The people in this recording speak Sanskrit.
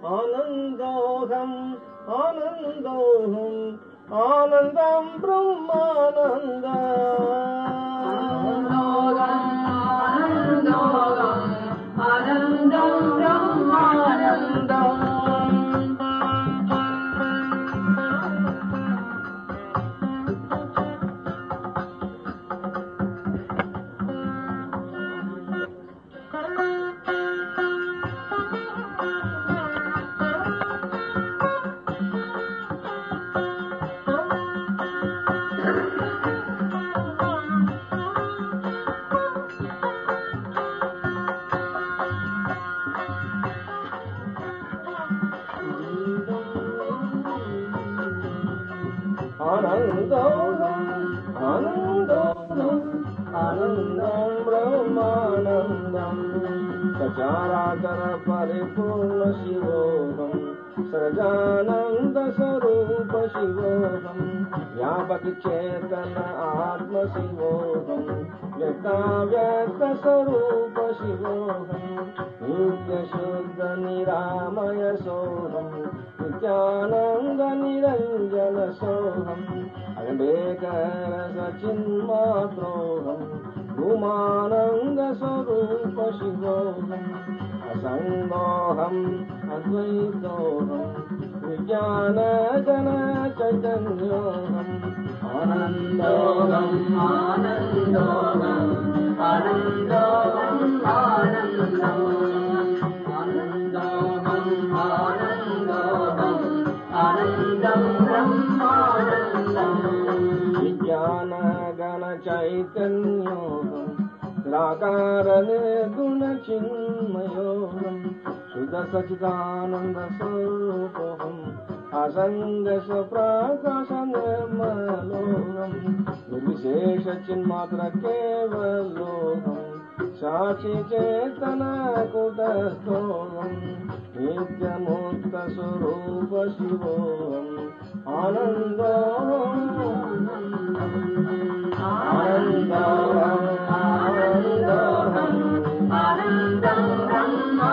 आनंदो आनंदो आनंद ब्रहंद आनंद आनंद आनन्दोऽहम् आनन्दोऽहम् आनन्दम् ब्रह्मानन्दम् सचाराचर परिपूर्ण शिवोऽहम् सजानन्दस्वरूप शिवोऽहम् व्यापक चेतन आत्म शिवोऽहम् व्यक्ताव्यक्तस्वरूप शिवोऽहम् नित्यशुद्ध निरामय सोऽहम् नित्यानन्द सोऽहम् अण्डेकर सचिन्मात्रोऽहम् भूमानन्द स्वरूप शिवोऽहम् असङ्गोऽहम् अद्वैतोऽहम् विज्ञानजन चैतन्योऽहम् आनन्दोऽहम् आनन्दोऽहम् आनन्दोऽहम् विज्ञानगण चैतन्योऽहम् निराकार निर्गुणचिन्मयोऽहम् शुद्ध सचिदानन्द स्वरूपोऽहम् असङ्ग साचिचेतनाकुतस्थोमं नित्यमुक्तस्वरूपशिवम् आनन्दो आनन्दोऽहम् आनन्दोऽहम् आनन्दम् ब्रह्मा